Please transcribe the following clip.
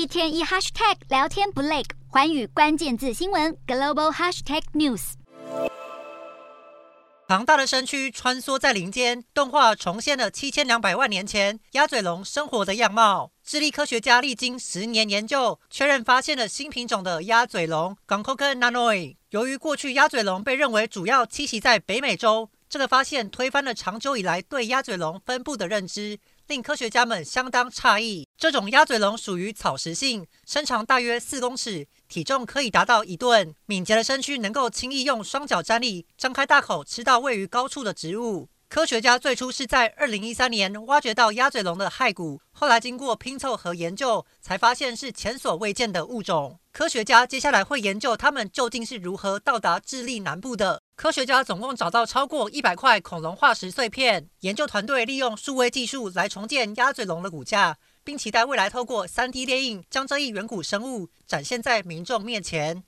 一天一 hashtag 聊天不累，寰宇关键字新闻 global hashtag news。庞大的身躯穿梭在林间，动画重现了七千两百万年前鸭嘴龙生活的样貌。智利科学家历经十年研究，确认发现了新品种的鸭嘴龙 Guangkok nanoi。由于过去鸭嘴龙被认为主要栖息在北美洲，这个发现推翻了长久以来对鸭嘴龙分布的认知。令科学家们相当诧异。这种鸭嘴龙属于草食性，身长大约四公尺，体重可以达到一吨。敏捷的身躯能够轻易用双脚站立，张开大口吃到位于高处的植物。科学家最初是在二零一三年挖掘到鸭嘴龙的骸骨，后来经过拼凑和研究，才发现是前所未见的物种。科学家接下来会研究它们究竟是如何到达智利南部的。科学家总共找到超过一百块恐龙化石碎片，研究团队利用数位技术来重建鸭嘴龙的骨架，并期待未来透过 3D 列印将这一远古生物展现在民众面前。